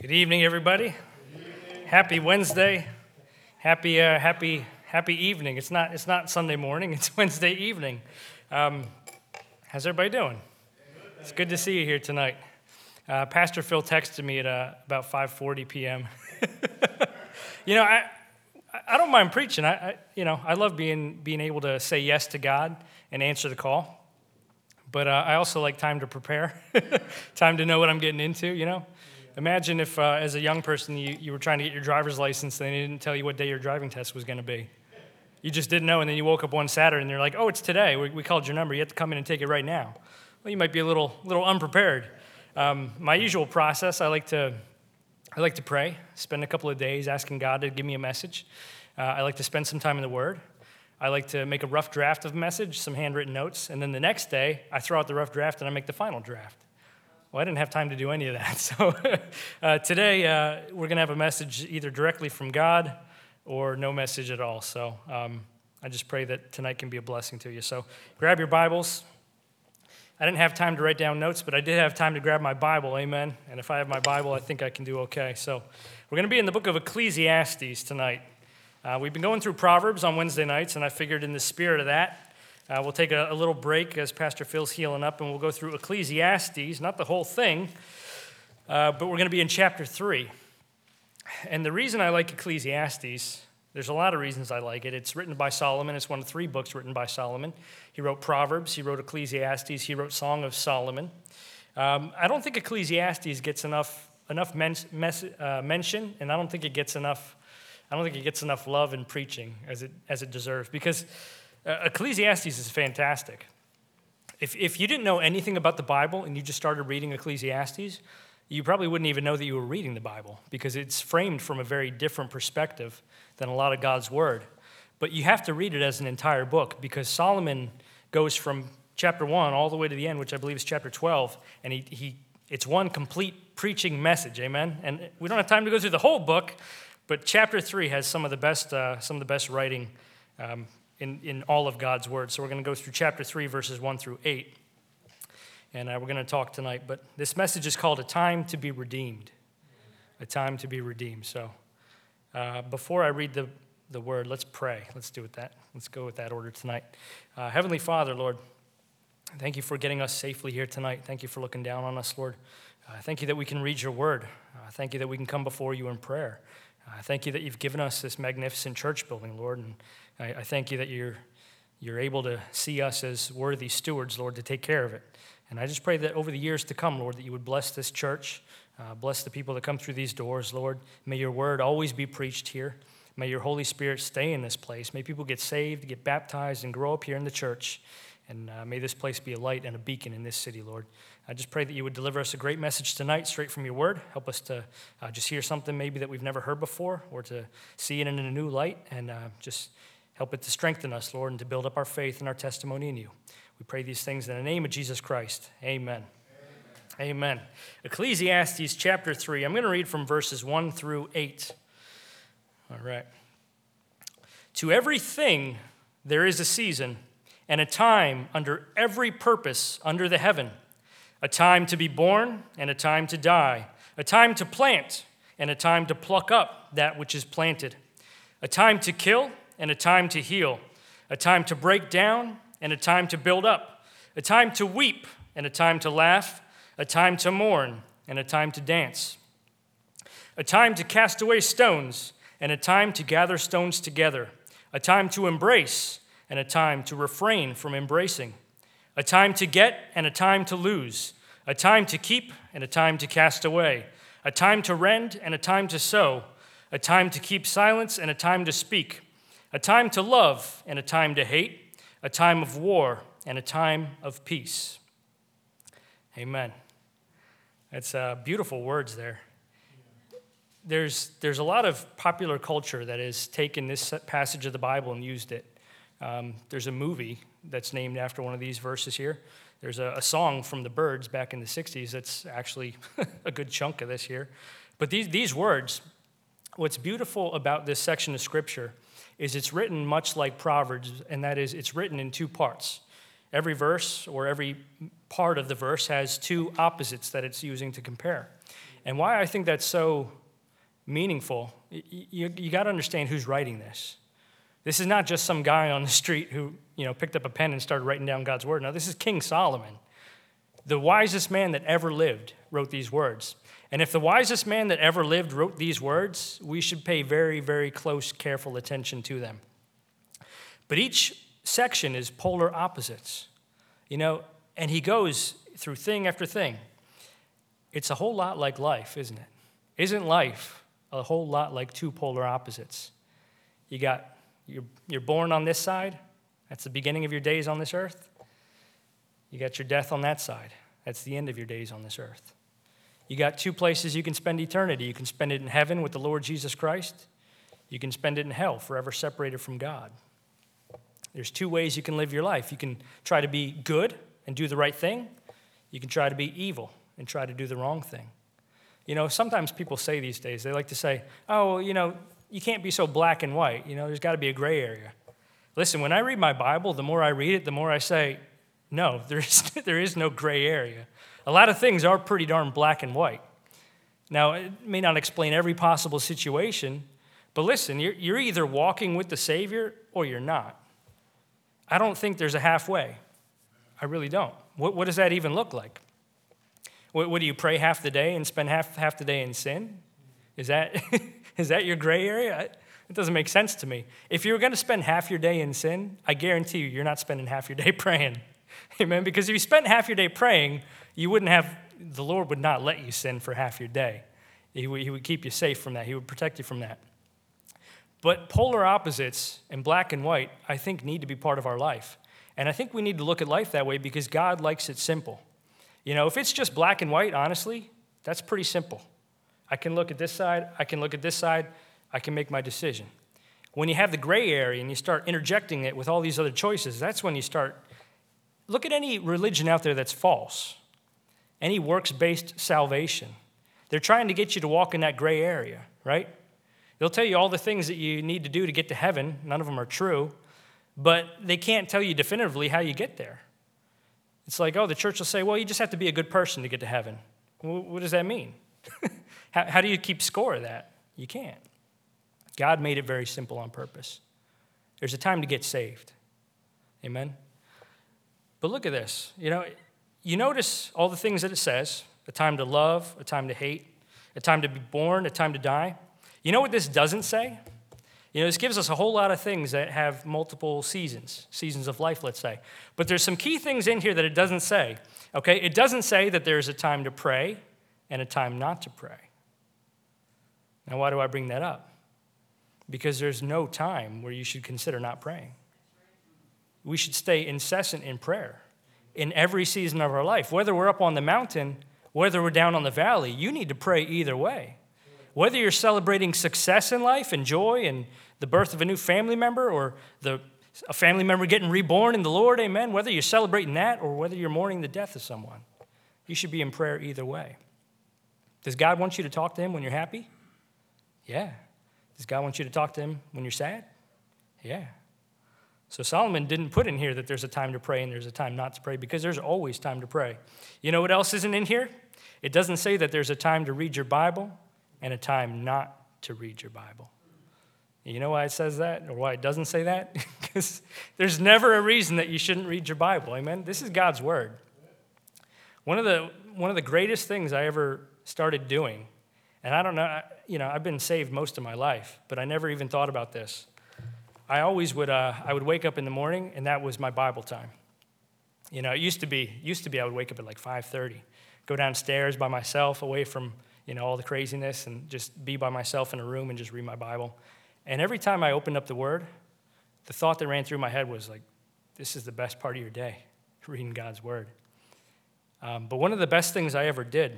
Good evening, everybody. Happy Wednesday. Happy, uh, happy, happy evening. It's not, it's not Sunday morning. It's Wednesday evening. Um, how's everybody doing? It's good to see you here tonight. Uh, Pastor Phil texted me at uh, about 5:40 p.m. you know, I, I don't mind preaching. I, I, you know, I love being being able to say yes to God and answer the call. But uh, I also like time to prepare, time to know what I'm getting into. You know. Imagine if, uh, as a young person, you, you were trying to get your driver's license and they didn't tell you what day your driving test was going to be. You just didn't know, and then you woke up one Saturday and they're like, oh, it's today. We, we, called your number. You have to come in and take it right now. Well, you might be a little, little unprepared. Um, my usual process, I like, to, I like to pray, spend a couple of days asking God to give me a message. Uh, I like to spend some time in the Word. I like to make a rough draft of a message, some handwritten notes, and then the next day, I throw out the rough draft and I make the final draft. Well, I didn't have time to do any of that. So uh, today uh, we're going to have a message either directly from God or no message at all. So um, I just pray that tonight can be a blessing to you. So grab your Bibles. I didn't have time to write down notes, but I did have time to grab my Bible. Amen. And if I have my Bible, I think I can do okay. So we're going to be in the book of Ecclesiastes tonight. Uh, we've been going through Proverbs on Wednesday nights, and I figured in the spirit of that, uh, we'll take a, a, little break as Pastor Phil's healing up, and we'll go through Ecclesiastes, not the whole thing, uh, but we're going to be in chapter 3. And the reason I like Ecclesiastes, there's a lot of reasons I like it. It's written by Solomon, it's one of three books written by Solomon. He wrote Proverbs, he wrote Ecclesiastes, he wrote Song of Solomon. Um, I don't think Ecclesiastes gets enough, enough men, mes, uh, mention, and I don't think it gets enough. I don't think it gets enough love in preaching as it, as it deserves because uh, Ecclesiastes is fantastic. If, if you didn't know anything about the Bible and you just started reading Ecclesiastes, you probably wouldn't even know that you were reading the Bible because it's framed from a very different perspective than a lot of God's Word. But you have to read it as an entire book because Solomon goes from chapter 1 all the way to the end, which I believe is chapter 12, and he, he, it's one complete preaching message, amen? And we don't have time to go through the whole book, but chapter 3 has some of the best, uh, some of the best writing um, in, in all of God's Word. So we're going to go through chapter 3, verses 1 through 8. And uh, we're going to talk tonight. But this message is called A Time to Be Redeemed. A Time to Be Redeemed. So uh, before I read the, the Word, let's pray. Let's do it that. Let's go with that order tonight. Uh, Heavenly Father, Lord, thank you for getting us safely here tonight. Thank you for looking down on us, Lord. Uh, thank you that we can read your Word. Uh, thank you that we can come before you in prayer. Uh, thank you that you've given us this magnificent church building, Lord. And I, I thank you that you're, you're able to see us as worthy stewards, Lord, to take care of it. And I just pray that over the years to come, Lord, that you would bless this church, uh, bless the people that come through these doors, Lord. May your word always be preached here. May your Holy Spirit stay in this place. May people get saved, get baptized, and grow up here in the church. And uh, may this place be a light and a beacon in this city, Lord. I just pray that you would deliver us a great message tonight, straight from your word. Help us to uh, just hear something maybe that we've never heard before, or to see it in a new light, and uh, just Help it to strengthen us, Lord, and to build up our faith and our testimony in you. We pray these things in the name of Jesus Christ. Amen. Amen. Amen. Ecclesiastes chapter 3. I'm going to read from verses 1 through 8. All right. To everything there is a season and a time under every purpose under the heaven a time to be born and a time to die, a time to plant and a time to pluck up that which is planted, a time to kill and a time to heal, a time to break down and a time to build up, a time to weep and a time to laugh, a time to mourn and a time to dance, a time to cast away stones and a time to gather stones together, a time to embrace and a time to refrain from embracing, a time to get and a time to lose, a time to keep and a time to cast away, a time to rend and a time to sow, a time to keep silence and a time to speak a time to love and a time to hate, a time of war and a time of peace. Amen. That's uh, beautiful words there. There's, there's a lot of popular culture that has taken this passage of the Bible and used it. Um, there's a movie that's named after one of these verses here. There's a, a song from the Byrds back in the 60s that's actually a good chunk of this here. But these, these words, what's beautiful about this section of Scripture is it's written much like Proverbs, and that is it's written in two parts. Every verse or every part of the verse has two opposites that it's using to compare. And why I think that's so meaningful, you, you got to understand who's writing this. This is not just some guy on the street who you know, picked up a pen and started writing down God's word. Now, this is King Solomon. The wisest man that ever lived wrote these words. And if the wisest man that ever lived wrote these words, we should pay very, very close, careful attention to them. But each section is polar opposites, you know, and he goes through thing after thing. It's a whole lot like life, isn't it? Isn't life a whole lot like two polar opposites? You got, you're, you're born on this side, that's the beginning of your days on this earth. You got your death on that side, that's the end of your days on this earth. You got two places you can spend eternity. You can spend it in heaven with the Lord Jesus Christ, you can spend it in hell, forever separated from God. There's two ways you can live your life. You can try to be good and do the right thing, you can try to be evil and try to do the wrong thing. You know, sometimes people say these days, they like to say, oh, you know, you can't be so black and white. You know, there's got to be a gray area. Listen, when I read my Bible, the more I read it, the more I say, no, there is, there is no gray area. A lot of things are pretty darn black and white. Now, it may not explain every possible situation, but listen, you're, you're either walking with the Savior or you're not. I don't think there's a halfway. I really don't. What, what does that even look like? What, what, do you pray half the day and spend half, half the day in sin? Is that, is that your gray area? It doesn't make sense to me. If you were going to spend half your day in sin, I guarantee you, you're not spending half your day praying. Amen? Because if you spent half your day praying, you wouldn't have, the Lord would not let you sin for half your day. He would, he would keep you safe from that, He would protect you from that. But polar opposites and black and white, I think, need to be part of our life. And I think we need to look at life that way because God likes it simple. You know, if it's just black and white, honestly, that's pretty simple. I can look at this side, I can look at this side, I can make my decision. When you have the gray area and you start interjecting it with all these other choices, that's when you start. Look at any religion out there that's false, any works based salvation. They're trying to get you to walk in that gray area, right? They'll tell you all the things that you need to do to get to heaven. None of them are true, but they can't tell you definitively how you get there. It's like, oh, the church will say, well, you just have to be a good person to get to heaven. what does that mean? how, how do you keep score of that? You can't. God made it very simple on purpose. There's a time to get saved. Amen? But look at this. You know, you notice all the things that it says a time to love, a time to hate, a time to be born, a time to die. You know what this doesn't say? You know, this gives us a whole lot of things that have multiple seasons, seasons of life, let's say. But there's some key things in here that it doesn't say. Okay? It doesn't say that there's a time to pray and a time not to pray. Now, why do I bring that up? Because there's no time where you should consider not praying. We should stay incessant in prayer in every season of our life. Whether we're up on the mountain, whether we're down on the valley, you need to pray either way. Whether you're celebrating success in life and joy and the birth of a new family member or the, a family member getting reborn in the Lord, amen, whether you're celebrating that or whether you're mourning the death of someone, you should be in prayer either way. Does God want you to talk to Him when you're happy? Yeah. Does God want you to talk to Him when you're sad? Yeah. So Solomon didn't put in here that there's a time to pray and there's a time not to pray because there's always time to pray. You know what else isn't in here? It doesn't say that there's a time to read your Bible and a time not to read your Bible. You know why it says that or why it doesn't say that? because there's never a reason that you shouldn't read your Bible. Amen. This is God's word. One of the one of the greatest things I ever started doing, and I don't know, you know, I've been saved most of my life, but I never even thought about this. I always would uh, I would wake up in the morning and that was my Bible time. You know, it used to be used to be I would wake up at like 5:30, go downstairs by myself away from you know, all the craziness and just be by myself in a room and just read my Bible. And every time I opened up the Word, the thought that ran through my head was like, this is the best part of your day, reading God's Word. Um, but one of the best things I ever did,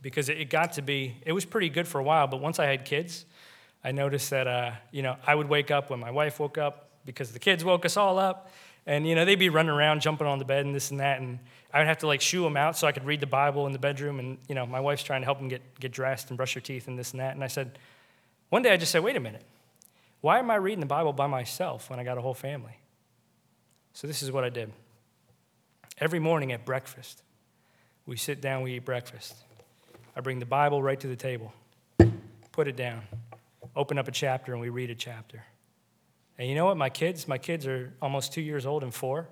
because it got to be, it was pretty good for a while, but once I had kids, I noticed that, uh, you know, I would wake up when my wife woke up because the kids woke us all up. And, you know, they'd be running around, jumping on the bed and this and that. And I would have to, like, shoo them out so I could read the Bible in the bedroom. And, you know, my wife's trying to help them get, get dressed and brush their teeth and this and that. And I said, one day I just said, wait a minute. Why am I reading the Bible by myself when I got a whole family? So this is what I did. Every morning at breakfast, we sit down, we eat breakfast. I bring the Bible right to the table, put it down, open up a chapter, and we read a chapter. And you know what? My kids, my kids are almost two years old and four.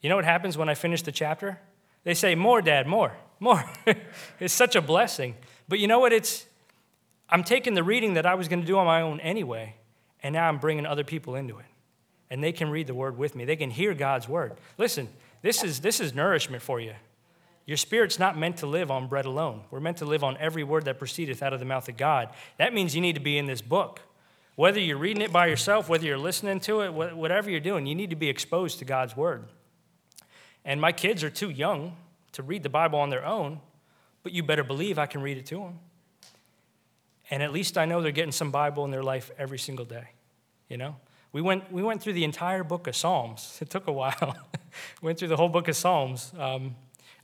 You know what happens when I finish the chapter? They say, More, Dad, more, more. it's such a blessing. But you know what? It's, I'm taking the reading that I was going to do on my own anyway, and now I'm bringing other people into it. And they can read the word with me, they can hear God's word. Listen, this is, this is nourishment for you. Your spirit's not meant to live on bread alone. We're meant to live on every word that proceedeth out of the mouth of God. That means you need to be in this book. Whether you're reading it by yourself, whether you're listening to it, whatever you're doing, you need to be exposed to God's word. And my kids are too young to read the Bible on their own, but you better believe I can read it to them. And at least I know they're getting some Bible in their life every single day. You know? We went, we went through the entire book of Psalms. It took a while. went through the whole book of Psalms. Um,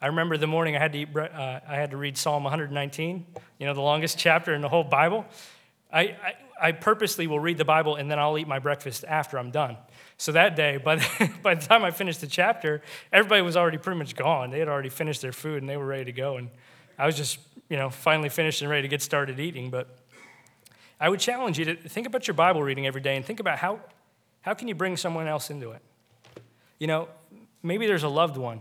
I remember the morning I had to eat, uh, I had to read Psalm 119, you know, the longest chapter in the whole Bible. I, I, I purposely will read the Bible and then I'll eat my breakfast after I'm done. So that day, by the, by the time I finished the chapter, everybody was already pretty much gone. They had already finished their food and they were ready to go. And I was just, you know, finally finished and ready to get started eating. But I would challenge you to think about your Bible reading every day and think about how, how can you bring someone else into it? You know, maybe there's a loved one.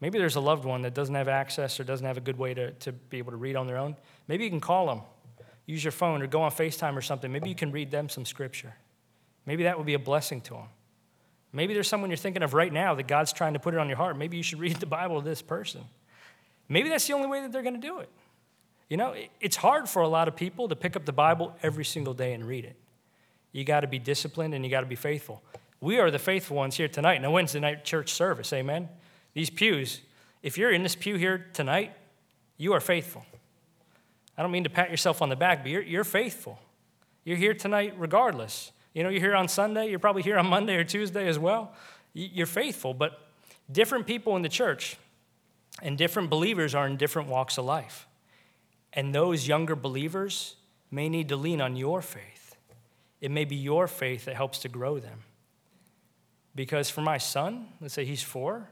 Maybe there's a loved one that doesn't have access or doesn't have a good way to, to be able to read on their own. Maybe you can call them use your phone or go on FaceTime or something, maybe you can read them some scripture. Maybe that would be a blessing to them. Maybe there's someone you're thinking of right now that God's trying to put it on your heart. Maybe you should read the Bible to this person. Maybe that's the only way that they're going to do it. You know, it's hard for a lot of people to pick up the Bible every single day and read it. You got to be disciplined and you got to be faithful. We are the faithful ones here tonight in a Wednesday night church service. Amen. These pews, if you're in this pew here tonight, you are faithful. I don't mean to pat yourself on the back, but you're, you're faithful. You're here tonight regardless. You know, you're here on Sunday, you're probably here on Monday or Tuesday as well. You're faithful, but different people in the church and different believers are in different walks of life. And those younger believers may need to lean on your faith. It may be your faith that helps to grow them. Because for my son, let's say he's four,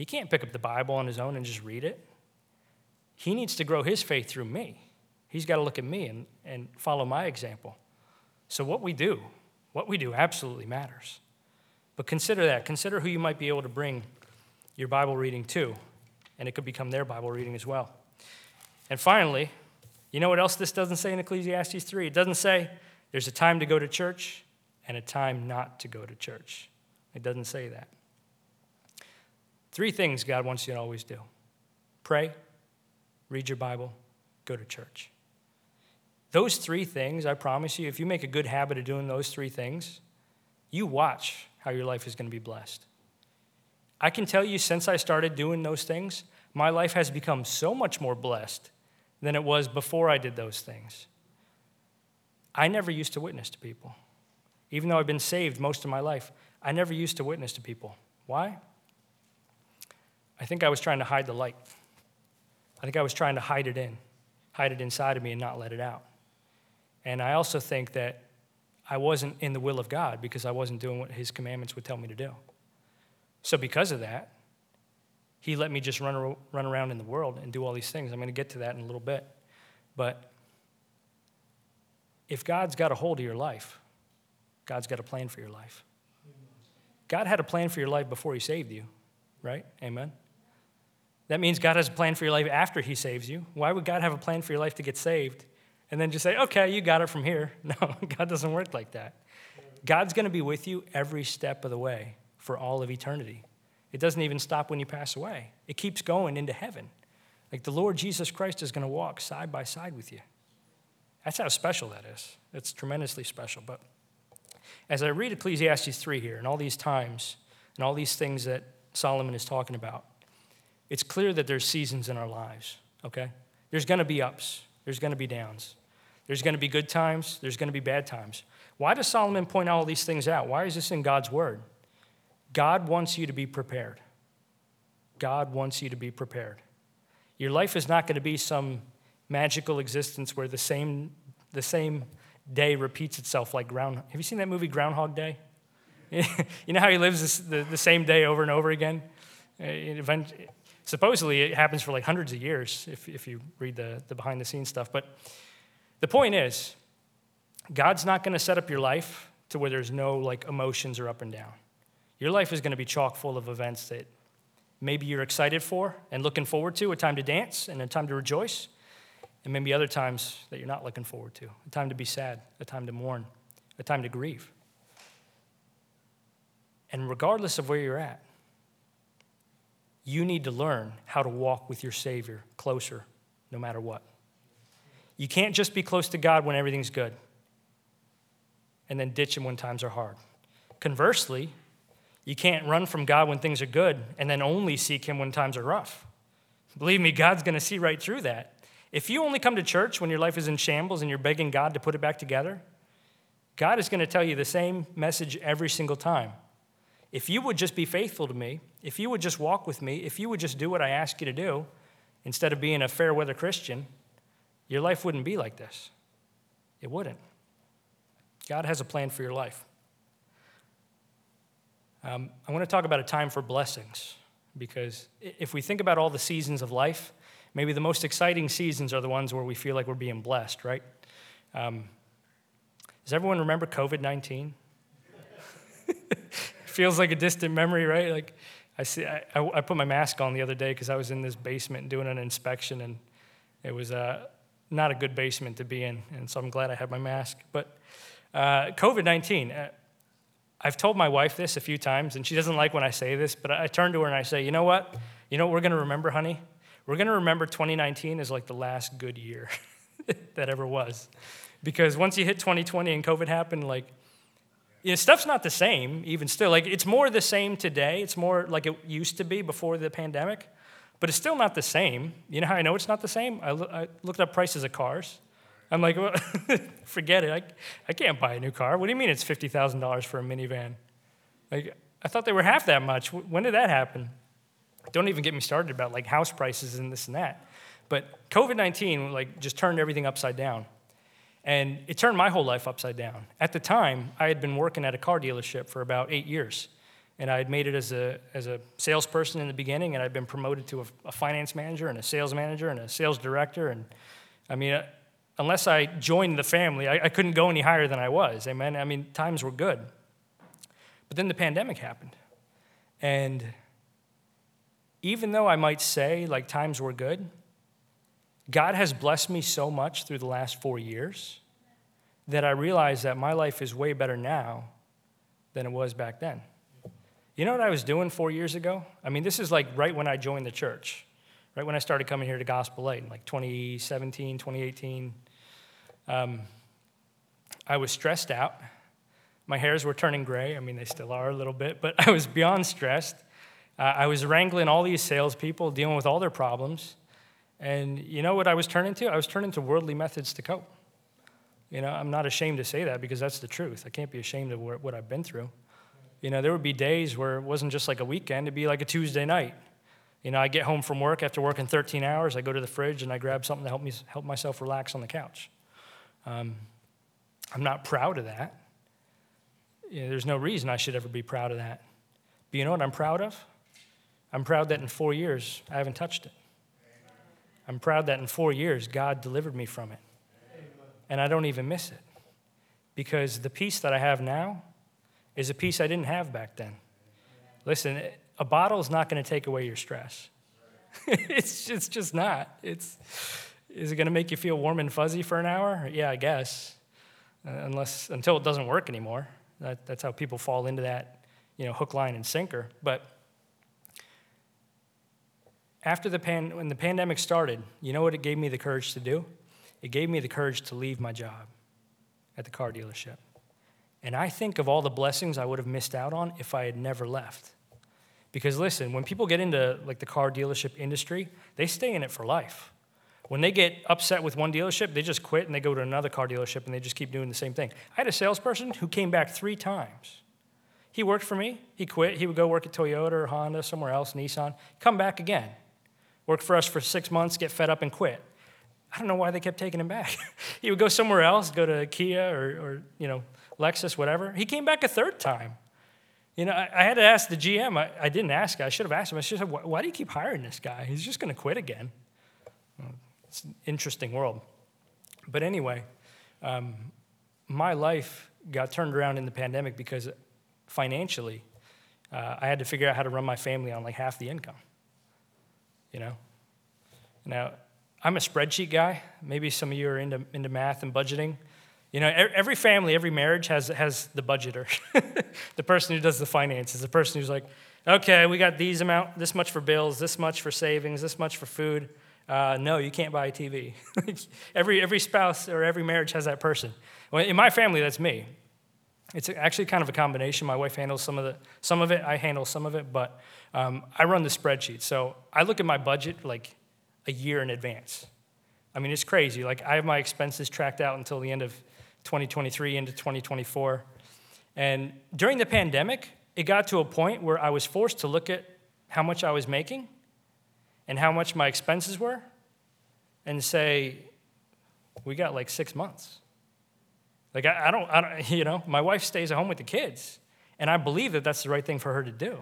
he can't pick up the Bible on his own and just read it. He needs to grow his faith through me. He's got to look at me and, and follow my example. So, what we do, what we do absolutely matters. But consider that. Consider who you might be able to bring your Bible reading to, and it could become their Bible reading as well. And finally, you know what else this doesn't say in Ecclesiastes 3? It doesn't say there's a time to go to church and a time not to go to church. It doesn't say that. Three things God wants you to always do pray, read your Bible, go to church. Those three things, I promise you, if you make a good habit of doing those three things, you watch how your life is going to be blessed. I can tell you, since I started doing those things, my life has become so much more blessed than it was before I did those things. I never used to witness to people. Even though I've been saved most of my life, I never used to witness to people. Why? I think I was trying to hide the light. I think I was trying to hide it in, hide it inside of me and not let it out. And I also think that I wasn't in the will of God because I wasn't doing what His commandments would tell me to do. So, because of that, He let me just run, run around in the world and do all these things. I'm going to get to that in a little bit. But if God's got a hold of your life, God's got a plan for your life. God had a plan for your life before He saved you, right? Amen. That means God has a plan for your life after He saves you. Why would God have a plan for your life to get saved and then just say, okay, you got it from here. No, God doesn't work like that. God's going to be with you every step of the way for all of eternity. It doesn't even stop when you pass away, it keeps going into heaven. Like the Lord Jesus Christ is going to walk side by side with you. That's how special that is. It's tremendously special. But as I read Ecclesiastes 3 here and all these times and all these things that Solomon is talking about, it's clear that there's seasons in our lives, okay? There's to be ups, there's to be downs. There's to be good times, there's to be bad times. Why does Solomon point all these things out? Why is this in God's word? God wants you to be prepared. God wants you to be prepared. Your life is not to be some magical existence where the same, the same day repeats itself like ground. Have you seen that movie Groundhog Day? you know how he lives this, the, the same day over and over again? Uh, supposedly, it happens for like hundreds of years if, if you read the, the behind the scenes stuff. But the point is, God's not going to set up your life to where there's no like emotions or up and down. Your life is going to be chock full of events that maybe you're excited for and looking forward to, a time to dance and a time to rejoice, and maybe other times that you're not looking forward to, a time to be sad, a time to mourn, a time to grieve. And regardless of where you're at, you need to learn how to walk with your Savior closer no matter what. You can't just be close to God when everything's good and then ditch Him when times are hard. Conversely, you can't run from God when things are good and then only seek Him when times are rough. Believe me, God's going to see right through that. If you only come to church when your life is in shambles and you're begging God to put it back together, God is going to tell you the same message every single time. If you would just be faithful to me, if you would just walk with me, if you would just do what I ask you to do, instead of being a fair weather Christian, your life wouldn't be like this. It wouldn't. God has a plan for your life. Um, I want to talk about a time for blessings because if we think about all the seasons of life, maybe the most exciting seasons are the ones where we feel like we're being blessed, right? Um, does everyone remember COVID 19? Feels like a distant memory, right? Like, I, see, I, I put my mask on the other day because I was in this basement doing an inspection, and it was uh, not a good basement to be in, and so I'm glad I had my mask. But uh, COVID 19, uh, I've told my wife this a few times, and she doesn't like when I say this, but I turn to her and I say, You know what? You know what we're going to remember, honey? We're going to remember 2019 as like the last good year that ever was. Because once you hit 2020 and COVID happened, like, know, stuff's not the same, even still. Like, it's more the same today. It's more like it used to be before the pandemic, but it's still not the same. You know how I know it's not the same? I, lo- I looked up prices of cars. I'm like, well, forget it. I, I can't buy a new car. What do you mean it's $50,000 for a minivan? Like, I thought they were half that much. When did that happen? Don't even get me started about like house prices and this and that. But COVID 19 like just turned everything upside down. And it turned my whole life upside down. At the time, I had been working at a car dealership for about eight years. And I had made it as a, as a salesperson in the beginning, and I'd been promoted to a, a finance manager and a sales manager and a sales director. And I mean, uh, unless I joined the family, I, I couldn't go any higher than I was. Amen. I mean, times were good. But then the pandemic happened. And even though I might say like times were good, God has blessed me so much through the last four years that I realize that my life is way better now than it was back then. You know what I was doing four years ago? I mean, this is like right when I joined the church, right when I started coming here to Gospel Light, in like 2017, 2018. Um, I was stressed out. My hairs were turning gray. I mean, they still are a little bit, but I was beyond stressed. Uh, I was wrangling all these salespeople, dealing with all their problems. And you know what I was turning to? I was turning to worldly methods to cope. You know, I'm not ashamed to say that because that's the truth. I can't be ashamed of what I've been through. You know, there would be days where it wasn't just like a weekend, it'd be like a Tuesday night. You know, I get home from work after working 13 hours, I go to the fridge and I grab something to help me help myself relax on the couch. Um, I'm not proud of that. You know, there's no reason I should ever be proud of that. But you know what I'm proud of? I'm proud that in four years I haven't touched it. I'm proud that in four years God delivered me from it. And I don't even miss it. Because the peace that I have now is a peace I didn't have back then. Listen, a bottle is not going to take away your stress. it's, it's just not. It's, is it going to make you feel warm and fuzzy for an hour? Yeah, I guess. Uh, unless until it doesn't work anymore. That, that's how people fall into that, you know, hook, line, and sinker. But after the pan, when the pandemic started, you know what it gave me the courage to do? It gave me the courage to leave my job at the car dealership. And I think of all the blessings I would have missed out on if I had never left. Because listen, when people get into like the car dealership industry, they stay in it for life. When they get upset with one dealership, they just quit and they go to another car dealership and they just keep doing the same thing. I had a salesperson who came back three times. He worked for me, he quit, he would go work at Toyota or Honda, somewhere else, Nissan, come back again. Work for us for six months, get fed up, and quit. I don't know why they kept taking him back. he would go somewhere else, go to Kia or, or you know, Lexus, whatever. He came back a third time. You know, I, I had to ask the GM. I, I, didn't ask. I should have asked him. I should have. Why, why do you keep hiring this guy? He's just going to quit again. It's an interesting world. But anyway, um, my life got turned around in the pandemic because financially, uh, I had to figure out how to run my family on like half the income. You know? Now, I'm a spreadsheet guy. Maybe some of you are into, into math and budgeting. You know, every family, every marriage has, has the budgeter, the person who does the finances, the person who's like, okay, we got these amount, this much for bills, this much for savings, this much for food. Uh, no, you can't buy a TV. every, every spouse or every marriage has that person. Well, in my family, that's me. It's actually kind of a combination. My wife handles some of, the, some of it, I handle some of it, but um, I run the spreadsheet. So I look at my budget like a year in advance. I mean, it's crazy. Like, I have my expenses tracked out until the end of 2023 into 2024. And during the pandemic, it got to a point where I was forced to look at how much I was making and how much my expenses were and say, we got like six months. Like, I, I, don't, I don't, you know, my wife stays at home with the kids, and I believe that that's the right thing for her to do.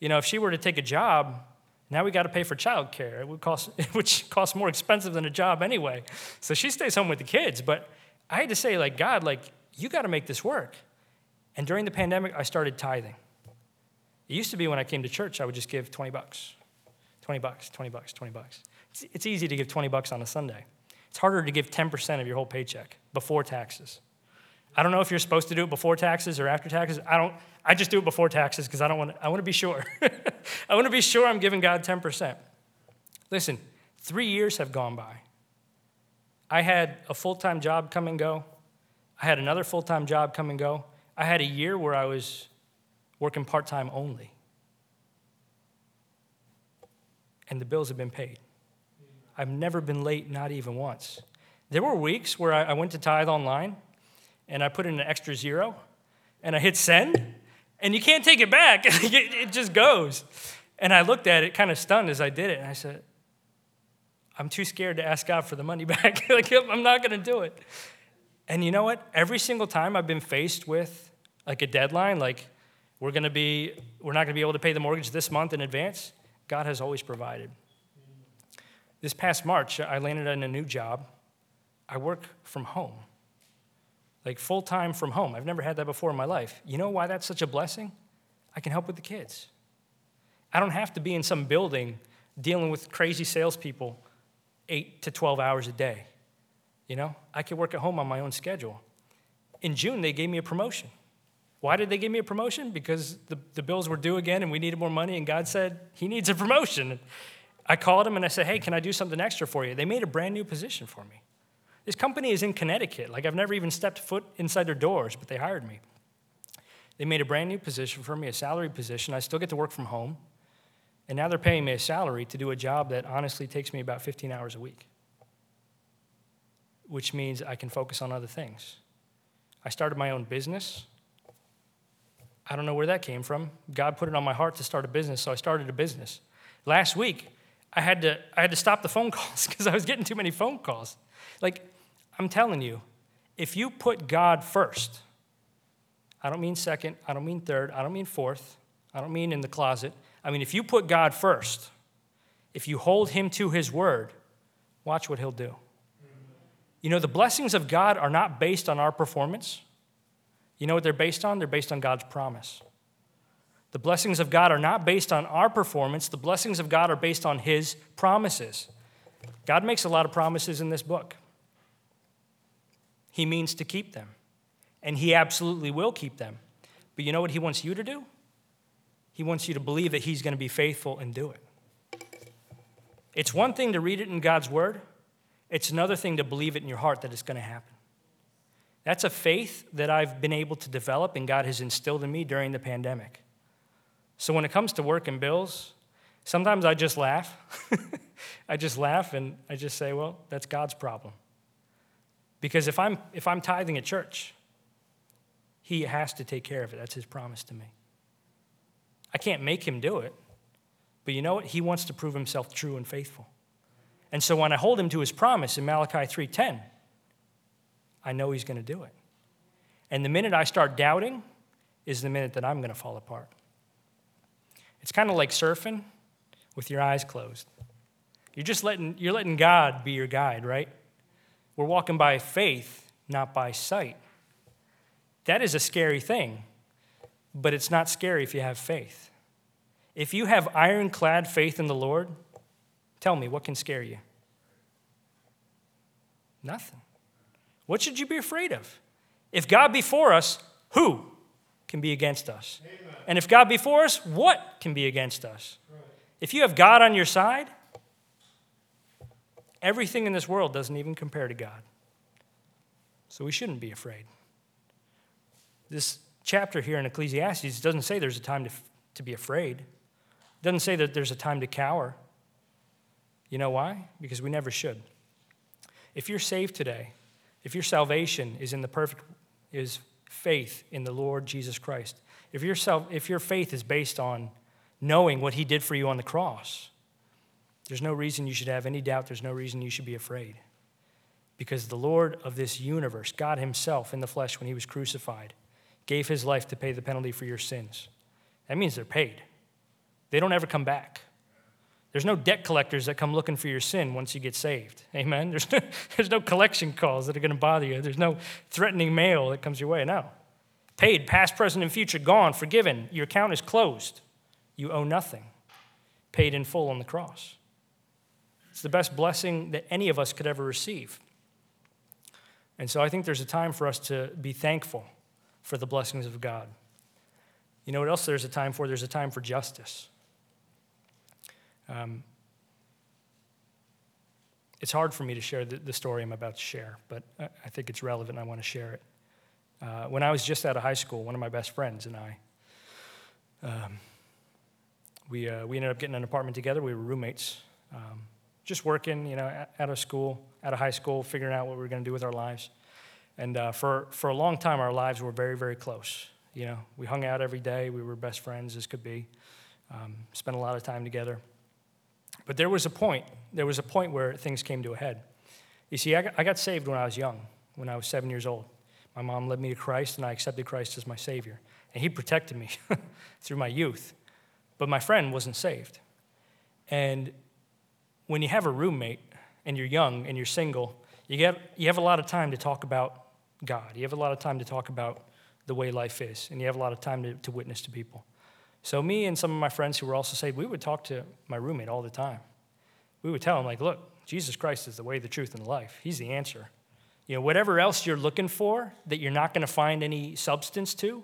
You know, if she were to take a job, now we got to pay for childcare, it would cost, which costs more expensive than a job anyway. So she stays home with the kids. But I had to say, like, God, like, you got to make this work. And during the pandemic, I started tithing. It used to be when I came to church, I would just give 20 bucks, 20 bucks, 20 bucks, 20 bucks. It's, it's easy to give 20 bucks on a Sunday. It's harder to give 10% of your whole paycheck before taxes. I don't know if you're supposed to do it before taxes or after taxes. I don't. I just do it before taxes because I don't want. I want to be sure. I want to be sure I'm giving God 10%. Listen, three years have gone by. I had a full-time job come and go. I had another full-time job come and go. I had a year where I was working part-time only. And the bills have been paid. I've never been late, not even once. There were weeks where I, went to tithe online and I put in an extra zero and I hit send and you can't take it back. it just goes. And I looked at it kind of stunned as I did it and I said, I'm too scared to ask God for the money back. like, I'm not going to do it. And you know what? Every single time I've been faced with like a deadline, like we're going to be, we're not going to be able to pay the mortgage this month in advance, God has always provided. This past March, I landed in a new job. I work from home, like full time from home. I've never had that before in my life. You know why that's such a blessing? I can help with the kids. I don't have to be in some building dealing with crazy salespeople eight to 12 hours a day. You know, I can work at home on my own schedule. In June, they gave me a promotion. Why did they give me a promotion? Because the, the bills were due again and we needed more money, and God said, He needs a promotion. I called them and I said, hey, can I do something extra for you? They made a brand new position for me. This company is in Connecticut. Like, I've never even stepped foot inside their doors, but they hired me. They made a brand new position for me, a salary position. I still get to work from home. And now they're paying me a salary to do a job that honestly takes me about 15 hours a week, which means I can focus on other things. I started my own business. I don't know where that came from. God put it on my heart to start a business, so I started a business. Last week, I had to, I had to stop the phone calls because I was getting too many phone calls. Like, I'm telling you, if you put God first, I don't mean second, I don't mean third, I don't mean fourth, I don't mean in the closet. I mean, if you put God first, if you hold Him to His word, watch what He'll do. You know, the blessings of God are not based on our performance. You know what they're based on? They're based on God's promise. The blessings of God are not based on our performance, the blessings of God are based on His promises. God makes a lot of promises in this book. He means to keep them, and He absolutely will keep them. But you know what He wants you to do? He wants you to believe that He's going to be faithful and do it. It's one thing to read it in God's Word, it's another thing to believe it in your heart that it's going to happen. That's a faith that I've been able to develop and God has instilled in me during the pandemic. So when it comes to work and bills, sometimes I just laugh. I just laugh and I just say, well, that's God's problem. Because if I'm, if I'm tithing at church, He has to take care of it. That's His promise to me. I can't make Him do it, but you know what? He wants to prove Himself true and faithful. And so when I hold Him to His promise in Malachi 3:10, I know He's going to do it. And the minute I start doubting is the minute that I'm going to fall apart. It's kind of like surfing with your eyes closed. You're just letting, you're letting God be your guide, right? We're walking by faith, not by sight. That is a scary thing, but it's not scary if you have faith. If you have ironclad faith in the Lord, tell me, what can scare you? Nothing. What should you be afraid of? If God be for us, who can be against us? Amen. And if God be for us, what can be against us? Right. If you have God on your side, everything in this world doesn't even compare to God. So we shouldn't be afraid. This chapter here in Ecclesiastes doesn't say there's a time to, to be afraid. It doesn't say that there's a time to cower. You know why? Because we never should. If you're saved today, if your salvation is in the perfect is faith in the Lord Jesus Christ, if your, self, if your faith is based on knowing what he did for you on the cross, there's no reason you should have any doubt. There's no reason you should be afraid. Because the Lord of this universe, God Himself in the flesh when He was crucified, gave His life to pay the penalty for your sins. That means they're paid, they don't ever come back. There's no debt collectors that come looking for your sin once you get saved. Amen? There's no, there's no collection calls that are going to bother you. There's no threatening mail that comes your way. No. Paid, past, present, and future, gone, forgiven. Your account is closed. You owe nothing. Paid in full on the cross. It's the best blessing that any of us could ever receive. And so I think there's a time for us to be thankful for the blessings of God. You know what else there's a time for? There's a time for justice. Um, it's hard for me to share the, the, story I'm about to share, but I, I think it's relevant. and I want to share it. Uh, when I was just out of high school, one of my best friends and I, um, we, uh, we ended up getting an apartment together. We were roommates, um, just working, you know, out of school, out of high school, figuring out what we were going to do with our lives. And uh, for, for a long time, our lives were very, very close. You know, we hung out every day. We were best friends as could be. Um, spent a lot of time together. But there was a point, there was a point where things came to a head. You see, I got, saved when I was young, when I was seven years old. My mom led me to Christ, and I accepted Christ as my Savior. And He protected me through my youth. But my friend wasn't saved. And when you have a roommate and you're young and you're single, you, get, you have a lot of time to talk about God. You have a lot of time to talk about the way life is, and you have a lot of time to, to witness to people. So, me and some of my friends who were also saved, we would talk to my roommate all the time. We would tell him, like, look, Jesus Christ is the way, the truth, and the life. He's the answer. You know, whatever else you're looking for that you're not going to find any substance to,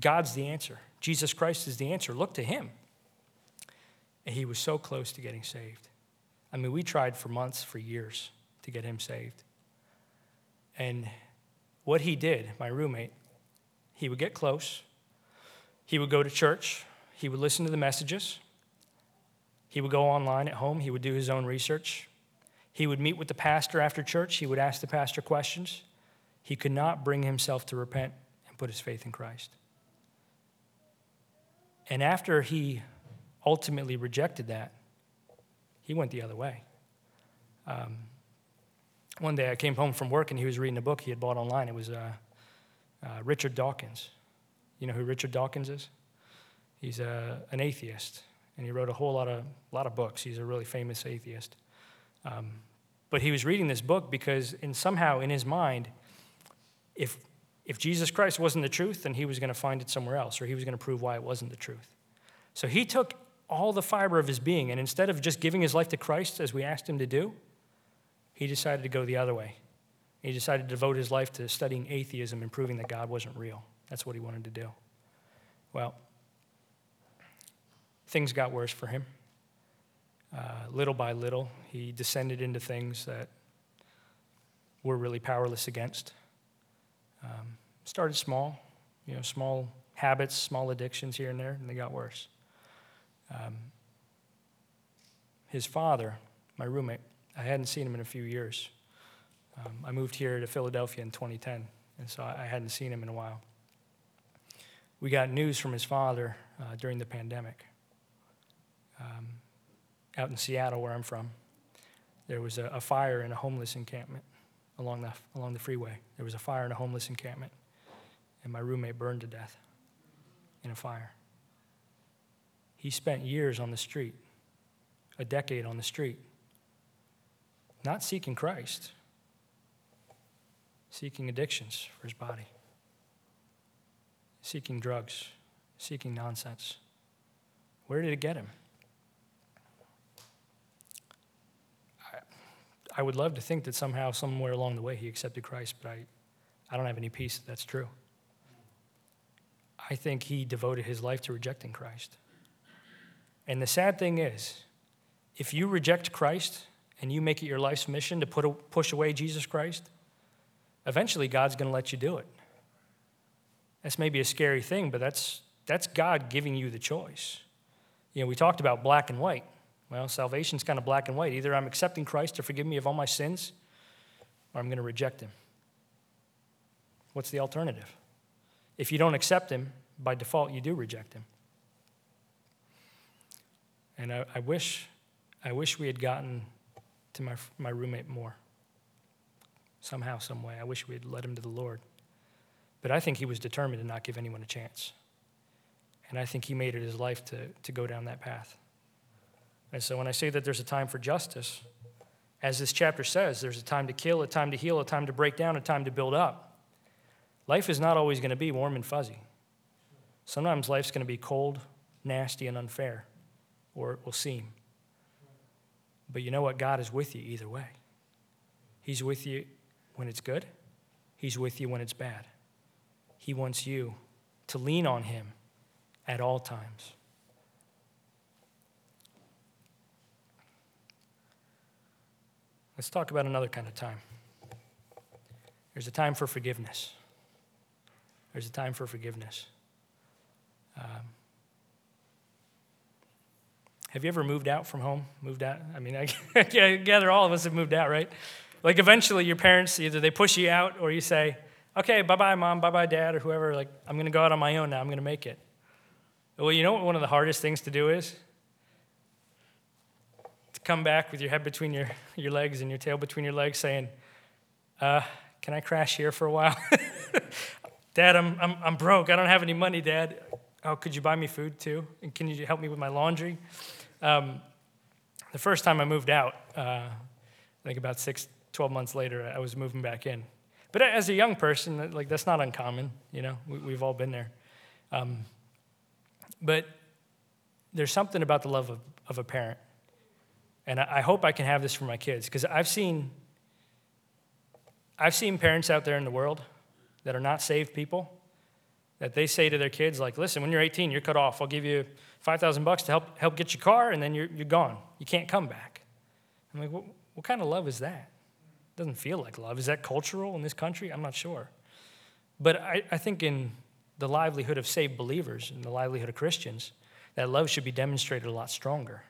God's the answer. Jesus Christ is the answer. Look to him. And he was so close to getting saved. I mean, we tried for months, for years to get him saved. And what he did, my roommate, he would get close, he would go to church, he would listen to the messages, he would go online at home, he would do his own research, he would meet with the pastor after church, he would ask the pastor questions. He could not bring himself to repent and put his faith in Christ. And after he ultimately rejected that, he went the other way. Um, one day I came home from work and he was reading a book he had bought online. It was uh, uh, Richard Dawkins. You know who Richard Dawkins is? He's a, an atheist, and he wrote a whole lot of, lot of books. He's a really famous atheist. Um, but he was reading this book because, in, somehow, in his mind, if, if Jesus Christ wasn't the truth, then he was going to find it somewhere else, or he was going to prove why it wasn't the truth. So he took all the fiber of his being, and instead of just giving his life to Christ as we asked him to do, he decided to go the other way. He decided to devote his life to studying atheism and proving that God wasn't real. That's what he wanted to do. Well, things got worse for him. Uh, little by little, he descended into things that we're really powerless against. Um, started small, you know, small habits, small addictions here and there, and they got worse. Um, his father, my roommate, I hadn't seen him in a few years. Um, I moved here to Philadelphia in 2010, and so I hadn't seen him in a while we got news from his father uh, during the pandemic. Um, out in Seattle, where I'm from, there was a, a, fire in a homeless encampment along the, along the freeway. There was a fire in a homeless encampment. and my roommate burned to death in a fire. He spent years on the street, a decade on the street, not seeking Christ, seeking addictions for his body, seeking drugs, seeking nonsense. Where did it get him? I, would love to think that somehow, somewhere along the way, he accepted Christ, but I, I don't have any peace that that's true. I think he devoted his life to rejecting Christ. And the sad thing is, if you reject Christ and you make it your life's mission to put a, push away Jesus Christ, eventually God's going to let you do it. That's maybe a scary thing, but that's, that's God giving you the choice. You know, we talked about black and white. Well, salvation's kind of black and white. Either I'm accepting Christ to forgive me of all my sins, or I'm going to reject him. What's the alternative? If you don't accept him, by default, you do reject him. And I, I wish, I wish we had gotten to my, my roommate more. Somehow, some way. I wish we had led him to the Lord. But I think he was determined to not give anyone a chance. And I think he made it his life to, to go down that path. And so when I say that there's a time for justice, as this chapter says, there's a time to kill, a time to heal, a time to break down, a time to build up. Life is not always going to be warm and fuzzy. Sometimes life's going to be cold, nasty, and unfair, or it will seem. But you know what? God is with you either way. He's with you when it's good, He's with you when it's bad. He wants you to lean on Him at all times. Let's talk about another kind of time. There's a time for forgiveness. There's a time for forgiveness. Um, have you ever moved out from home? Moved out? I mean, I, I gather all of us have moved out, right? Like eventually your parents, either they push you out or you say, okay, bye bye, mom, bye bye, dad, or whoever, like, I'm going to go out on my own now, I'm going to make it. Well, you know what one of the hardest things to do is? To come back with your head between your, your legs and your tail between your legs saying, uh, can I crash here for a while? dad, I'm, I'm, I'm broke. I don't have any money, Dad. Oh, could you buy me food too? And can you help me with my laundry? Um, the first time I moved out, uh, I think about six, 12 months later, I was moving back in. But as a young person, like that's not uncommon, you know, we, have all been there. Um, but there's something about the love of, of a parent. And I, I hope I can have this for my kids because I've seen, I've seen parents out there in the world that are not saved people that they say to their kids, like, listen, when you're 18, you're cut off. I'll give you 5,000 bucks to help, help get your car, and then you're, you're gone. You can't come back. I'm like, what, what kind of love is that? Doesn't feel like love. Is that cultural in this country? I'm not sure. But I, I think in the livelihood of saved believers and the livelihood of Christians, that love should be demonstrated a lot stronger.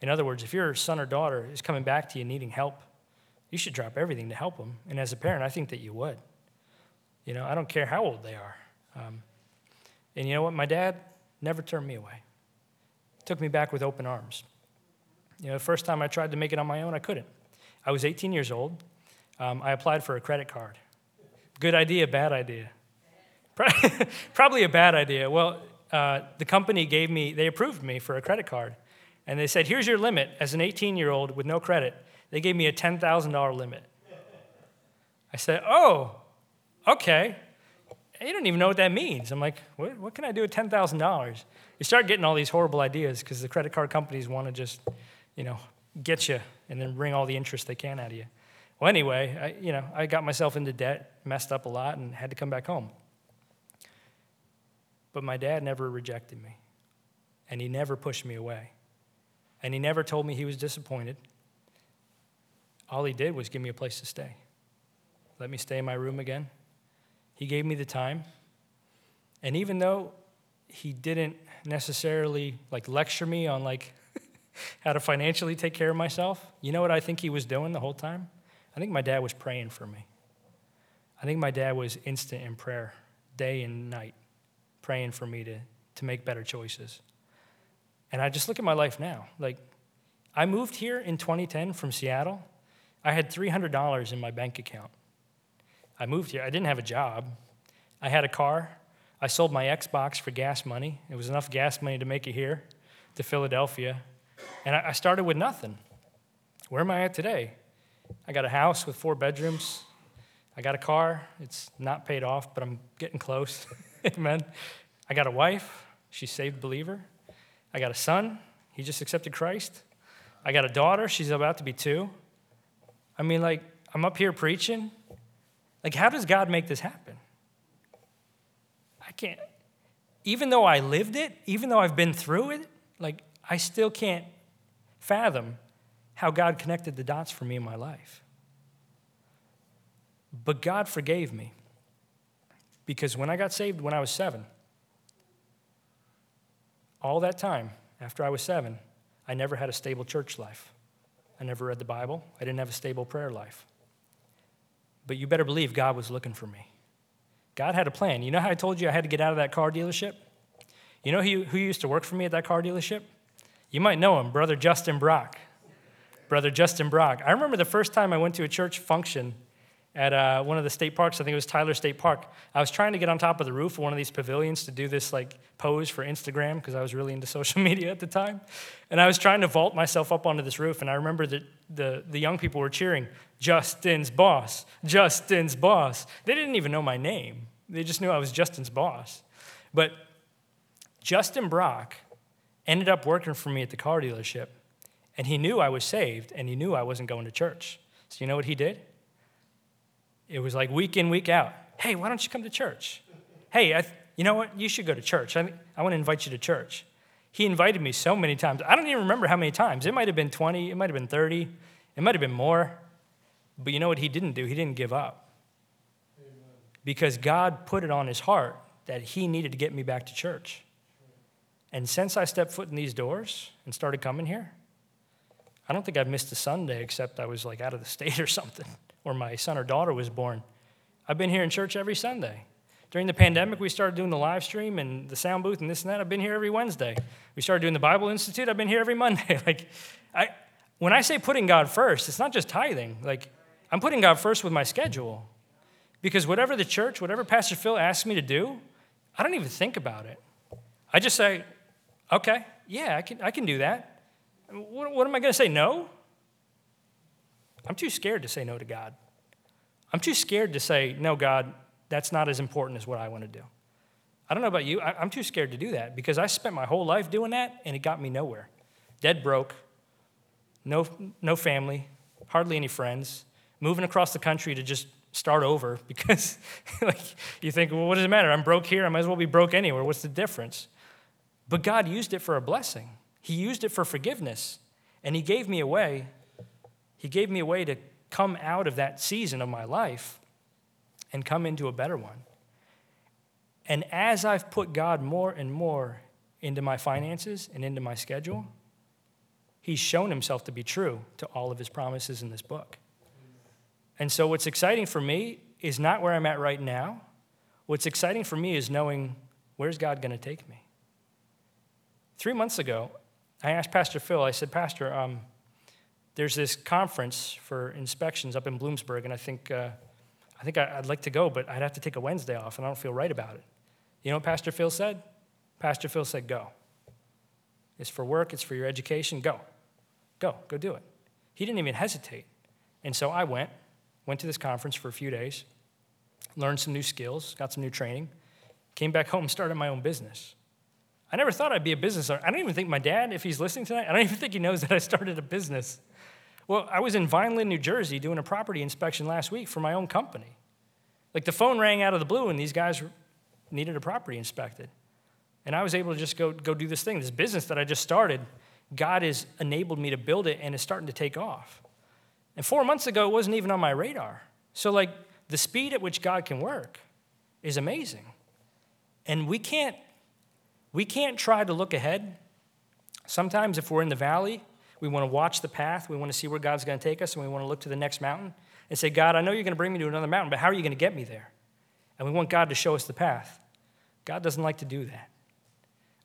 In other words, if your son or daughter is coming back to you needing help, you should drop everything to help them. And as a parent, I think that you would. You know, I don't care how old they are. Um, and you know what? My dad never turned me away. Took me back with open arms. You know, the first time I tried to make it on my own, I couldn't. I was 18 years old. Um, I applied for a credit card. Good idea, bad idea. Probably a bad idea. Well, uh, the company gave me, they approved me for a credit card. And they said, here's your limit as an 18 year old with no credit. They gave me a $10,000 limit. I said, oh, okay. You don't even know what that means. I'm like, what, what can I do with $10,000? You start getting all these horrible ideas because the credit card companies want to just, you know, get you and then bring all the interest they can out of you. Well, anyway, I, you know, I got myself into debt, messed up a lot, and had to come back home. But my dad never rejected me, and he never pushed me away, and he never told me he was disappointed. All he did was give me a place to stay. Let me stay in my room again. He gave me the time. And even though he didn't necessarily like lecture me on like how to financially take care of myself, you know what I think he was doing the whole time? I think my dad was praying for me. I think my dad was instant in prayer, day and night, praying for me to, to make better choices. And I just look at my life now. Like, I moved here in 2010 from Seattle. I had $300 in my bank account. I moved here. I didn't have a job. I had a car. I sold my Xbox for gas money. It was enough gas money to make it here to Philadelphia. And I started with nothing. Where am I at today? I got a house with four bedrooms. I got a car. It's not paid off, but I'm getting close. Amen. I got a wife. She's saved believer. I got a son. He just accepted Christ. I got a daughter. She's about to be two. I mean, like, I'm up here preaching. Like, how does God make this happen? I can't. Even though I lived it, even though I've been through it, like, I still can't fathom how God connected the dots for me in my life. But God forgave me because when I got saved when I was seven, all that time after I was seven, I never had a stable church life. I never read the Bible. I didn't have a stable prayer life. But you better believe God was looking for me. God had a plan. You know how I told you I had to get out of that car dealership? You know who, who used to work for me at that car dealership? You might know him, Brother Justin Brock. Brother Justin Brock. I remember the first time I went to a church function at uh, one of the state parks. I think it was Tyler State Park. I was trying to get on top of the roof of one of these pavilions to do this like pose for Instagram because I was really into social media at the time. And I was trying to vault myself up onto this roof. And I remember that the, the young people were cheering, Justin's boss, Justin's boss. They didn't even know my name, they just knew I was Justin's boss. But Justin Brock ended up working for me at the car dealership and he knew I was saved, and he knew I wasn't going to church. So you know what he did? It was like week in, week out. Hey, why don't you come to church? Hey, th- you know what? You should go to church. I, I want to invite you to church. He invited me so many times. I don't even remember how many times. It might have been 20, it might have been 30, it might have been more. But you know what he didn't do? He didn't give up. Amen. Because God put it on his heart that he needed to get me back to church. And since I stepped foot in these doors and started coming here, I don't think I've missed a Sunday except I was like out of the state or something, or my son or daughter was born. I've been here in church every Sunday. During the pandemic, we started doing the live stream and the sound booth and this and that. I've been here every Wednesday. We started doing the Bible Institute. I've been here every Monday. like, I, when I say putting God first, it's not just tithing. Like, I'm putting God first with my schedule. Because whatever the church, whatever Pastor Phil asks me to do, I don't even think about it. I just say, okay, yeah, I can, I can do that. What, what am I going to say? No? I'm too scared to say no to God. I'm too scared to say, no, God, that's not as important as what I want to do. I don't know about you. I, I'm too scared to do that because I spent my whole life doing that and it got me nowhere. Dead broke, no, no family, hardly any friends, moving across the country to just start over because like you think, well, what does it matter? I'm broke here. I might as well be broke anywhere. What's the difference? But God used it for a blessing. He used it for forgiveness. And He gave me a way. He gave me a way to come out of that season of my life and come into a better one. And as I've put God more and more into my finances and into my schedule, He's shown Himself to be true to all of His promises in this book. And so, what's exciting for me is not where I'm at right now. What's exciting for me is knowing where's God going to take me. Three months ago, I asked Pastor Phil, I said, Pastor, um, there's this conference for inspections up in Bloomsburg, and I think, uh, I think I'd like to go, but I'd have to take a Wednesday off, and I don't feel right about it. You know what Pastor Phil said? Pastor Phil said, Go. It's for work, it's for your education. Go. Go. Go do it. He didn't even hesitate. And so I went, went to this conference for a few days, learned some new skills, got some new training, came back home, started my own business. I never thought I'd be a business owner. I don't even think my dad, if he's listening tonight, I don't even think he knows that I started a business. Well, I was in Vineland, New Jersey doing a property inspection last week for my own company. Like the phone rang out of the blue and these guys needed a property inspected. And I was able to just go, go do this thing, this business that I just started. God has enabled me to build it and it's starting to take off. And four months ago, it wasn't even on my radar. So, like, the speed at which God can work is amazing. And we can't we can't try to look ahead. Sometimes, if we're in the valley, we want to watch the path, we want to see where God's going to take us, and we want to look to the next mountain and say, God, I know you're going to bring me to another mountain, but how are you going to get me there? And we want God to show us the path. God doesn't like to do that.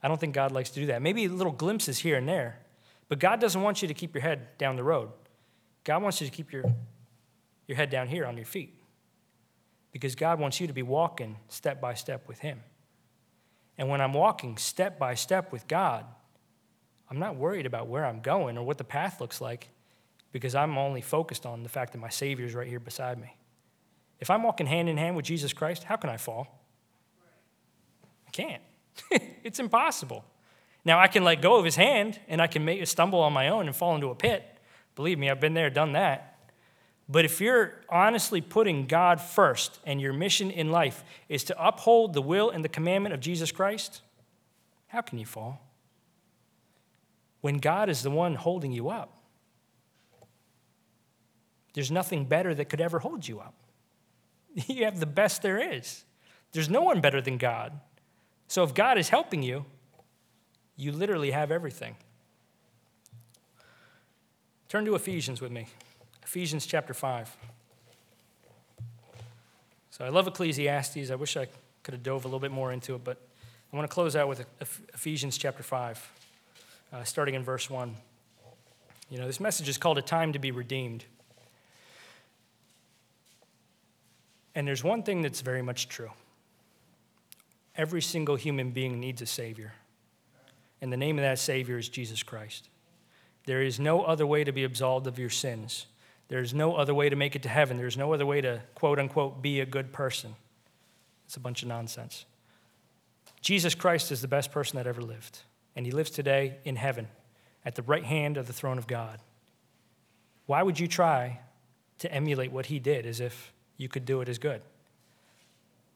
I don't think God likes to do that. Maybe little glimpses here and there, but God doesn't want you to keep your head down the road. God wants you to keep your, your head down here on your feet because God wants you to be walking step by step with Him. And when I'm walking step by step with God, I'm not worried about where I'm going or what the path looks like because I'm only focused on the fact that my Savior is right here beside me. If I'm walking hand in hand with Jesus Christ, how can I fall? I can't. it's impossible. Now, I can let go of his hand and I can make stumble on my own and fall into a pit. Believe me, I've been there, done that. But if you're honestly putting God first and your mission in life is to uphold the will and the commandment of Jesus Christ, how can you fall? When God is the one holding you up, there's nothing better that could ever hold you up. You have the best there is. There's no one better than God. So if God is helping you, you literally have everything. Turn to Ephesians with me. Ephesians chapter 5. So I love Ecclesiastes. I wish I could have dove a little bit more into it, but I want to close out with Ephesians chapter 5, uh, starting in verse 1. You know, this message is called A Time to Be Redeemed. And there's one thing that's very much true every single human being needs a Savior. And the name of that Savior is Jesus Christ. There is no other way to be absolved of your sins. There's no other way to make it to heaven. There's no other way to, quote unquote, be a good person. It's a bunch of nonsense. Jesus Christ is the best person that ever lived, and he lives today in heaven at the right hand of the throne of God. Why would you try to emulate what he did as if you could do it as good?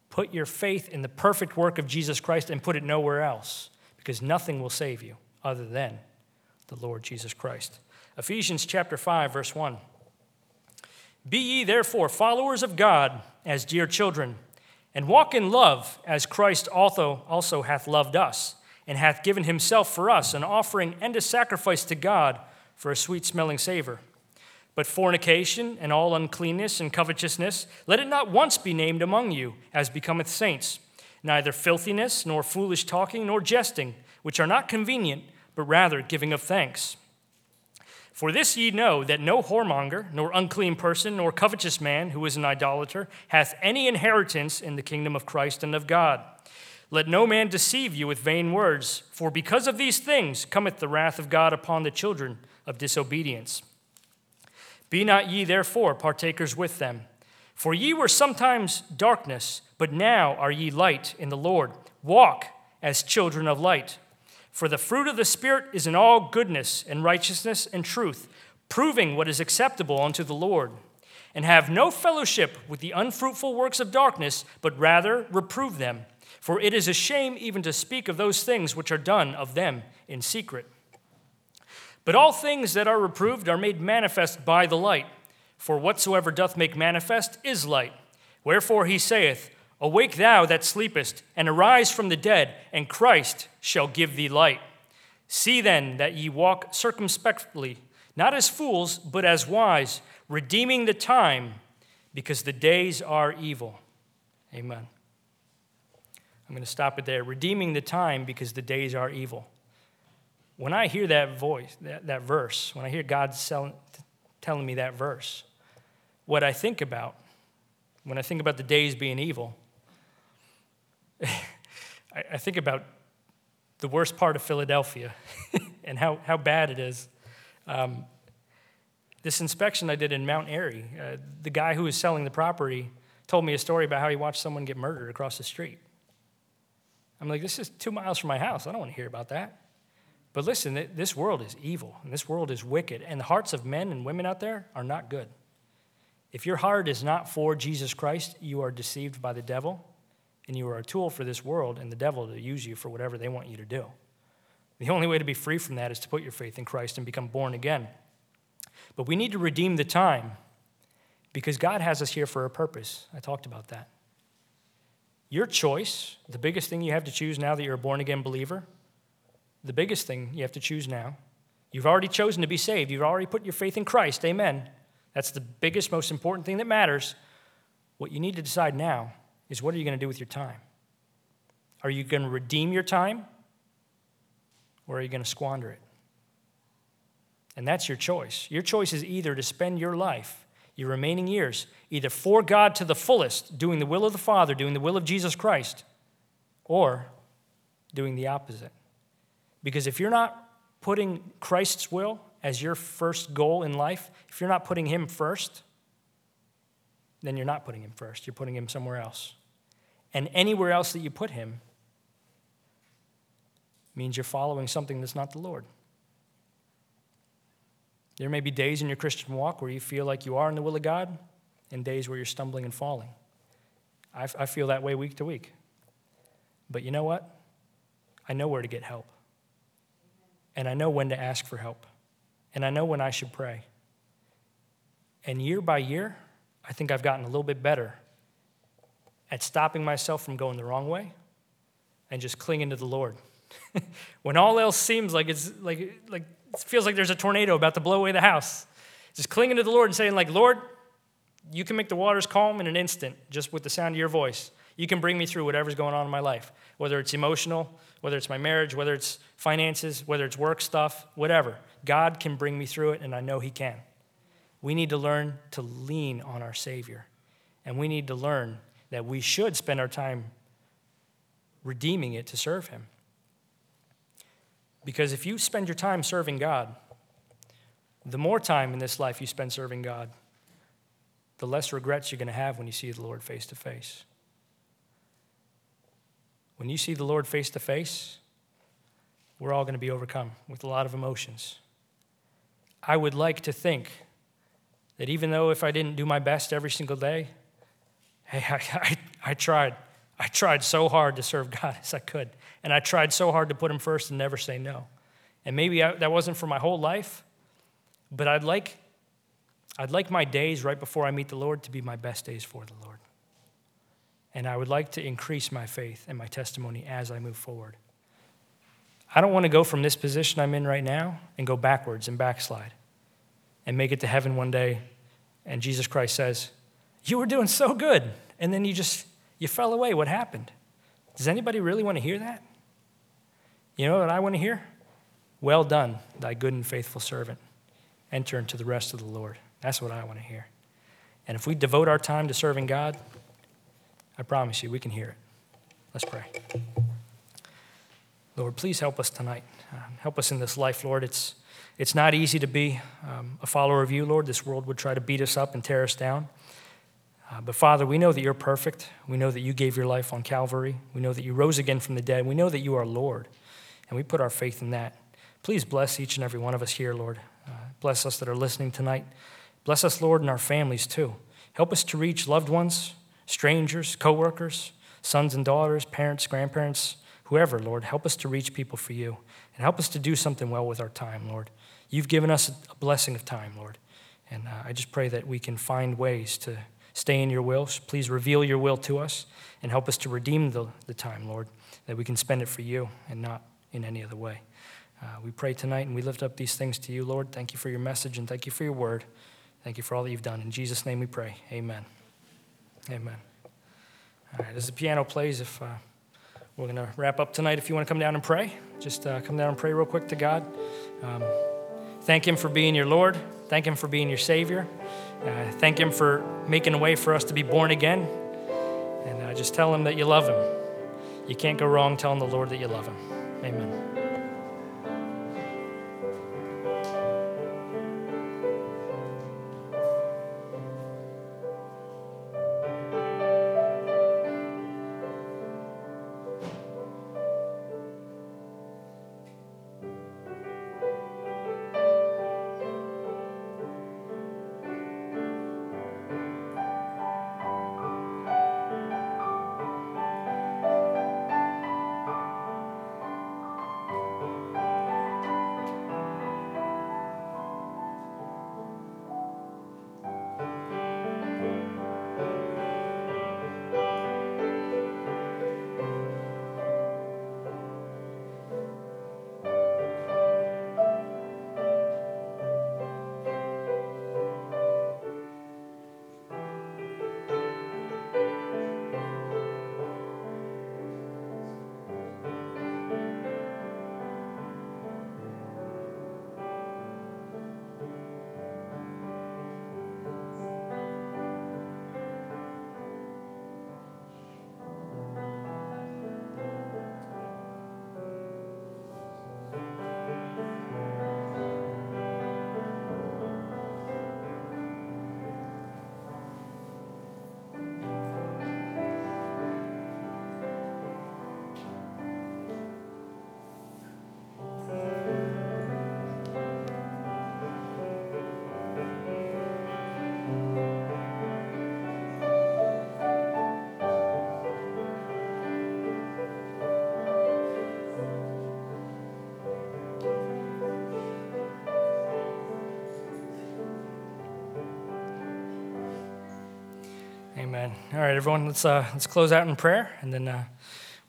Put your faith in the perfect work of Jesus Christ and put it nowhere else, because nothing will save you other than the Lord Jesus Christ. Ephesians chapter 5, verse 1. Be ye therefore followers of God as dear children, and walk in love as Christ also, also hath loved us, and hath given himself for us, an offering and a sacrifice to God for a sweet smelling savor. But fornication and all uncleanness and covetousness, let it not once be named among you, as becometh saints, neither filthiness, nor foolish talking, nor jesting, which are not convenient, but rather giving of thanks. For this ye know that no whoremonger, nor unclean person, nor covetous man who is an idolater hath any inheritance in the kingdom of Christ and of God. Let no man deceive you with vain words, for because of these things cometh the wrath of God upon the children of disobedience. Be not ye therefore partakers with them. For ye were sometimes darkness, but now are ye light in the Lord. Walk as children of light. For the fruit of the Spirit is in all goodness and righteousness and truth, proving what is acceptable unto the Lord. And have no fellowship with the unfruitful works of darkness, but rather reprove them. For it is a shame even to speak of those things which are done of them in secret. But all things that are reproved are made manifest by the light. For whatsoever doth make manifest is light. Wherefore he saith, Awake thou that sleepest, and arise from the dead, and Christ shall give thee light. See then that ye walk circumspectly, not as fools, but as wise, redeeming the time, because the days are evil. Amen. I'm going to stop it there. Redeeming the time because the days are evil. When I hear that voice, that, that verse, when I hear God telling me that verse, what I think about, when I think about the days being evil, I, I think about the worst part of Philadelphia and how, how bad it is. Um, this inspection I did in Mount Airy, uh, the guy who was selling the property told me a story about how he watched someone get murdered across the street. I'm like, this is two miles from my house. I don't want to hear about that. But listen, this world is evil and this world is wicked, and the hearts of men and women out there are not good. If your heart is not for Jesus Christ, you are deceived by the devil, and you are a tool for this world and the devil to use you for whatever they want you to do. The only way to be free from that is to put your faith in Christ and become born again. But we need to redeem the time because God has us here for a purpose. I talked about that. Your choice, the biggest thing you have to choose now that you're a born again believer, the biggest thing you have to choose now. You've already chosen to be saved. You've already put your faith in Christ. Amen. That's the biggest, most important thing that matters. What you need to decide now is what are you going to do with your time? Are you going to redeem your time or are you going to squander it? And that's your choice. Your choice is either to spend your life, your remaining years, either for God to the fullest, doing the will of the Father, doing the will of Jesus Christ, or doing the opposite. Because if you're not putting Christ's will as your first goal in life, if you're not putting Him first, then you're not putting Him first. You're putting Him somewhere else. And anywhere else that you put Him means you're following something that's not the Lord. There may be days in your Christian walk where you feel like you are in the will of God, and days where you're stumbling and falling. I, I feel that way week to week. But you know what? I know where to get help. And I know when to ask for help. And I know when I should pray. And year by year, I think I've gotten a little bit better at stopping myself from going the wrong way and just clinging to the Lord. when all else seems like it's like, like it feels like there's a tornado about to blow away the house. Just clinging to the Lord and saying, like, Lord, you can make the waters calm in an instant just with the sound of your voice. You can bring me through whatever's going on in my life, whether it's emotional, whether it's my marriage, whether it's finances, whether it's work stuff, whatever. God can bring me through it, and I know He can. We need to learn to lean on our Savior. And we need to learn that we should spend our time redeeming it to serve Him. Because if you spend your time serving God, the more time in this life you spend serving God, the less regrets you're going to have when you see the Lord face to face. When you see the Lord face to face, we're all going to be overcome with a lot of emotions. I would like to think that even though if I didn't do my best every single day, hey, I, I, I tried. I tried so hard to serve God as I could. And I tried so hard to put Him first and never say no. And maybe I, that wasn't for my whole life, but I'd like, I'd like my days right before I meet the Lord to be my best days for the Lord. And I would like to increase my faith and my testimony as I move forward. I don't want to go from this position I'm in right now and go backwards and backslide and make it to heaven one day. And Jesus Christ says, You were doing so good. And then you just you fell away. What happened? Does anybody really want to hear that? You know what I want to hear? Well done, thy good and faithful servant. Enter into the rest of the Lord. That's what I want to hear. And if we devote our time to serving God, I promise you we can hear it. Let's pray. Lord, please help us tonight. Uh, help us in this life, Lord. It's, it's not easy to be um, a follower of you, Lord. This world would try to beat us up and tear us down. Uh, but Father, we know that you're perfect. We know that you gave your life on Calvary. We know that you rose again from the dead. We know that you are Lord. And we put our faith in that. Please bless each and every one of us here, Lord. Uh, bless us that are listening tonight. Bless us, Lord, and our families too. Help us to reach loved ones, strangers, coworkers, sons and daughters, parents, grandparents, whoever, Lord. Help us to reach people for you. And help us to do something well with our time, Lord. You've given us a blessing of time, Lord. And uh, I just pray that we can find ways to stay in your will. Please reveal your will to us and help us to redeem the, the time, Lord, that we can spend it for you and not in any other way. Uh, we pray tonight and we lift up these things to you, Lord. Thank you for your message and thank you for your word. Thank you for all that you've done. In Jesus' name we pray. Amen. Amen. All right, as the piano plays, if uh, we're going to wrap up tonight, if you want to come down and pray, just uh, come down and pray real quick to God. Um, thank Him for being your Lord. Thank Him for being your Savior. Uh, thank Him for making a way for us to be born again. And uh, just tell Him that you love Him. You can't go wrong telling the Lord that you love Him. Amen. All right, everyone, let's, uh, let's close out in prayer and then uh,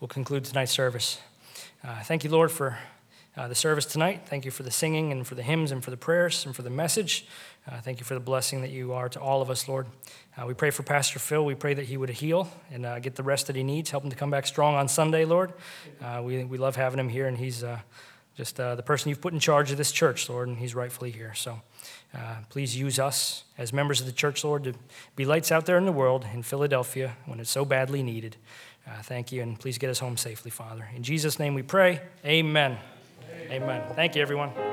we'll conclude tonight's service. Uh, thank you, Lord, for uh, the service tonight. Thank you for the singing and for the hymns and for the prayers and for the message. Uh, thank you for the blessing that you are to all of us, Lord. Uh, we pray for Pastor Phil. We pray that he would heal and get the rest that he needs. Help him to come back strong on Sunday, Lord. We, we love having him here, and he's just uh, the person you've put in charge of this church, Lord, and he's rightfully here. So please use us as members of the church, Lord, to be lights out there in the world in Philadelphia when it's so badly needed. thank you, and please get us home safely, Father. In Jesus' name we pray. Amen. Amen. Amen. Thank you, everyone.